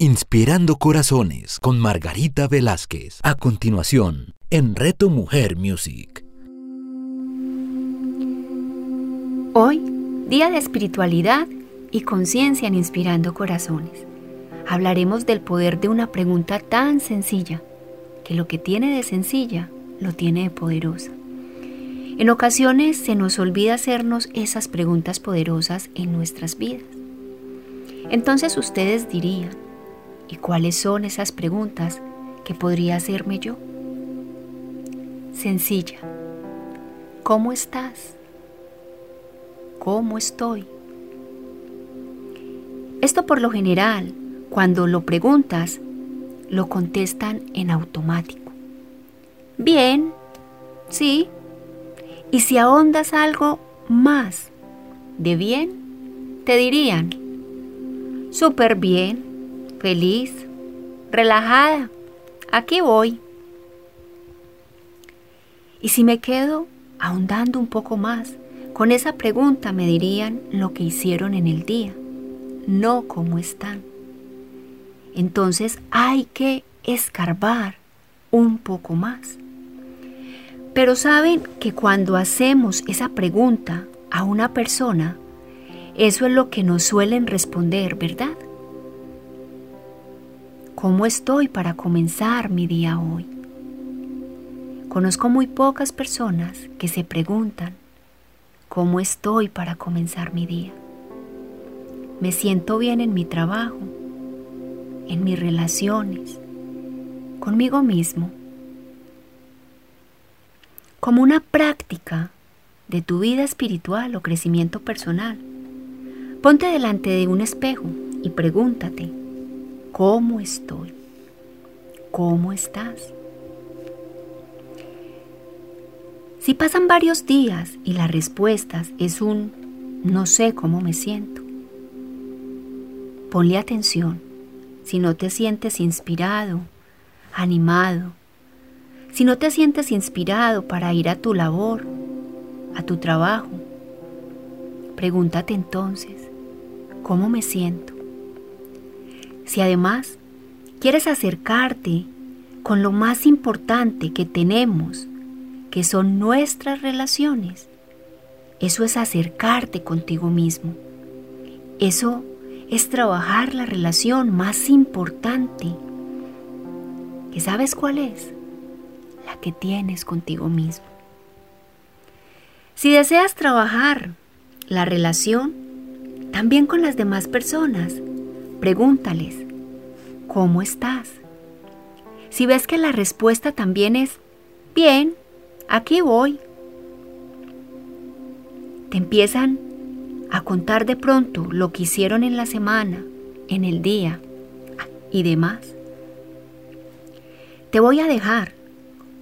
Inspirando Corazones con Margarita Velázquez. A continuación, en Reto Mujer Music. Hoy, día de espiritualidad y conciencia en Inspirando Corazones. Hablaremos del poder de una pregunta tan sencilla, que lo que tiene de sencilla, lo tiene de poderosa. En ocasiones se nos olvida hacernos esas preguntas poderosas en nuestras vidas. Entonces ustedes dirían, ¿Y cuáles son esas preguntas que podría hacerme yo? Sencilla. ¿Cómo estás? ¿Cómo estoy? Esto por lo general, cuando lo preguntas, lo contestan en automático. Bien, sí. Y si ahondas algo más de bien, te dirían, súper bien, feliz, relajada. Aquí voy. Y si me quedo ahondando un poco más, con esa pregunta me dirían lo que hicieron en el día, no cómo están. Entonces hay que escarbar un poco más. Pero saben que cuando hacemos esa pregunta a una persona, eso es lo que nos suelen responder, ¿verdad? ¿Cómo estoy para comenzar mi día hoy? Conozco muy pocas personas que se preguntan, ¿cómo estoy para comenzar mi día? ¿Me siento bien en mi trabajo, en mis relaciones, conmigo mismo? Como una práctica de tu vida espiritual o crecimiento personal, ponte delante de un espejo y pregúntate, ¿Cómo estoy? ¿Cómo estás? Si pasan varios días y la respuesta es un no sé cómo me siento, ponle atención si no te sientes inspirado, animado, si no te sientes inspirado para ir a tu labor, a tu trabajo. Pregúntate entonces, ¿cómo me siento? Si además quieres acercarte con lo más importante que tenemos, que son nuestras relaciones, eso es acercarte contigo mismo. Eso es trabajar la relación más importante. ¿Que sabes cuál es? La que tienes contigo mismo. Si deseas trabajar la relación, también con las demás personas, Pregúntales, ¿cómo estás? Si ves que la respuesta también es, bien, aquí voy. Te empiezan a contar de pronto lo que hicieron en la semana, en el día y demás. Te voy a dejar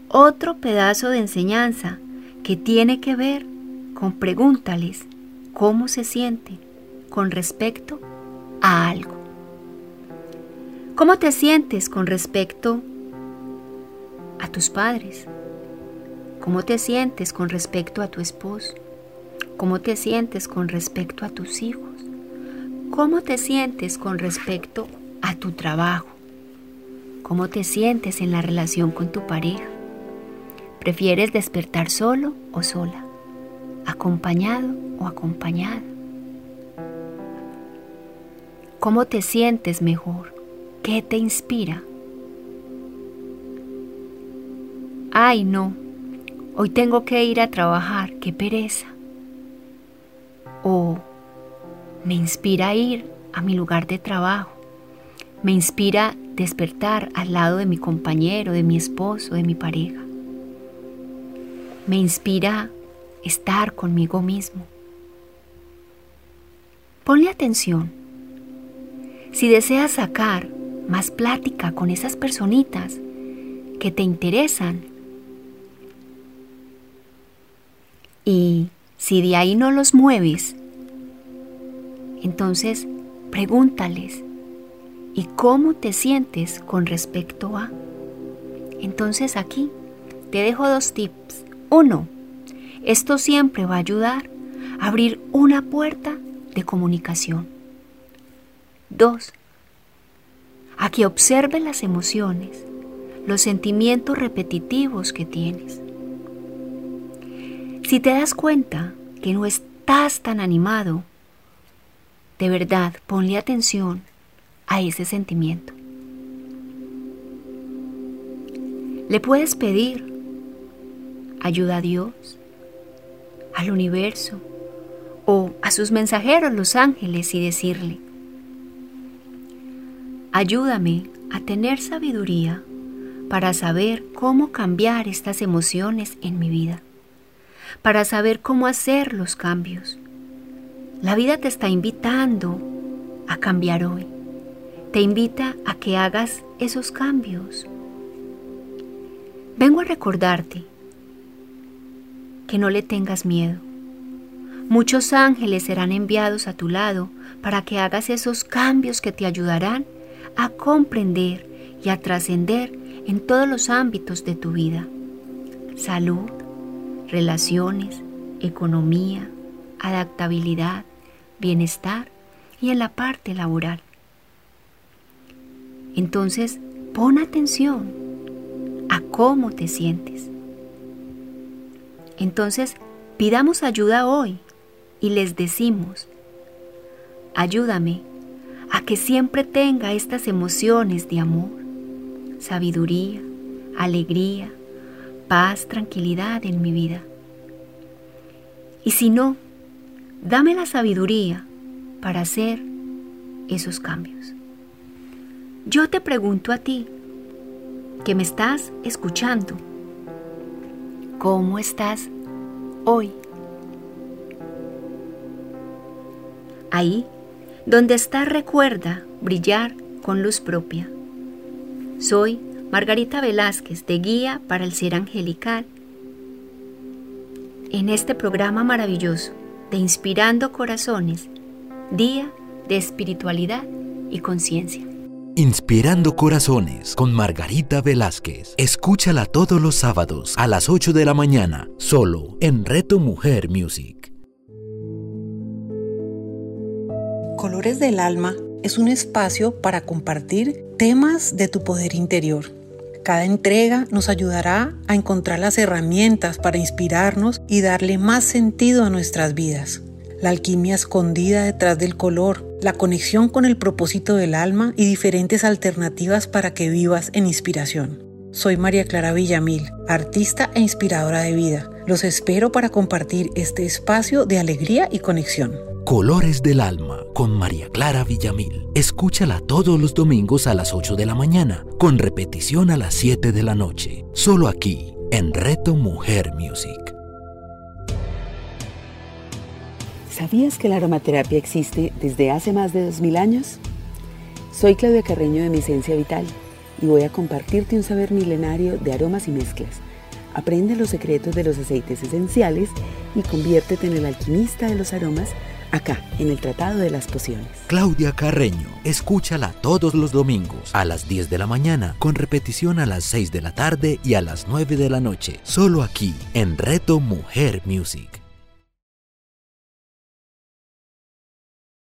otro pedazo de enseñanza que tiene que ver con pregúntales cómo se sienten con respecto a algo. ¿Cómo te sientes con respecto a tus padres? ¿Cómo te sientes con respecto a tu esposo? ¿Cómo te sientes con respecto a tus hijos? ¿Cómo te sientes con respecto a tu trabajo? ¿Cómo te sientes en la relación con tu pareja? ¿Prefieres despertar solo o sola? ¿Acompañado o acompañada? ¿Cómo te sientes mejor? ¿Qué te inspira? Ay, no, hoy tengo que ir a trabajar, qué pereza. O me inspira ir a mi lugar de trabajo. Me inspira despertar al lado de mi compañero, de mi esposo, de mi pareja. Me inspira estar conmigo mismo. Ponle atención. Si deseas sacar más plática con esas personitas que te interesan. Y si de ahí no los mueves, entonces pregúntales, ¿y cómo te sientes con respecto a? Entonces aquí te dejo dos tips. Uno, esto siempre va a ayudar a abrir una puerta de comunicación. Dos, a que observes las emociones, los sentimientos repetitivos que tienes. Si te das cuenta que no estás tan animado, de verdad ponle atención a ese sentimiento. Le puedes pedir ayuda a Dios, al universo o a sus mensajeros los ángeles y decirle, ayúdame a tener sabiduría para saber cómo cambiar estas emociones en mi vida, para saber cómo hacer los cambios. La vida te está invitando a cambiar hoy, te invita a que hagas esos cambios Vengo a recordarte que no le tengas miedo. Muchos ángeles serán enviados a tu lado para que hagas esos cambios que te ayudarán a comprender y a trascender en todos los ámbitos de tu vida. Salud, relaciones, economía, adaptabilidad, bienestar y en la parte laboral. Entonces, pon atención a cómo te sientes. Entonces, pidamos ayuda hoy y les decimos, ayúdame a que siempre tenga estas emociones de amor, sabiduría, alegría, paz, tranquilidad en mi vida. Y si no, dame la sabiduría para hacer esos cambios. Yo te pregunto a ti, que me estás escuchando. ¿Cómo estás hoy? Ahí, donde estás, recuerda brillar con luz propia. Soy Margarita Velázquez, de Guía para el Ser Angelical. En este programa maravilloso de Inspirando Corazones, Día de Espiritualidad y Conciencia. Inspirando Corazones con Margarita Velázquez. Escúchala todos los sábados a las 8 de la mañana, solo en Reto Mujer Music. Colores del Alma es un espacio para compartir temas de tu poder interior. Cada entrega nos ayudará a encontrar las herramientas para inspirarnos y darle más sentido a nuestras vidas la alquimia escondida detrás del color, la conexión con el propósito del alma y diferentes alternativas para que vivas en inspiración. Soy María Clara Villamil, artista e inspiradora de vida. Los espero para compartir este espacio de alegría y conexión. Colores del Alma con María Clara Villamil. Escúchala todos los domingos a las 8 de la mañana, con repetición a las 7 de la noche. Solo aquí, en Reto Mujer Music. ¿Sabías que la aromaterapia existe desde hace más de 2000 años? Soy Claudia Carreño de Mi Esencia Vital y voy a compartirte un saber milenario de aromas y mezclas. Aprende los secretos de los aceites esenciales y conviértete en el alquimista de los aromas acá, en el Tratado de las Pociones. Claudia Carreño, escúchala todos los domingos a las 10 de la mañana, con repetición a las 6 de la tarde y a las 9 de la noche, solo aquí, en Reto Mujer Music.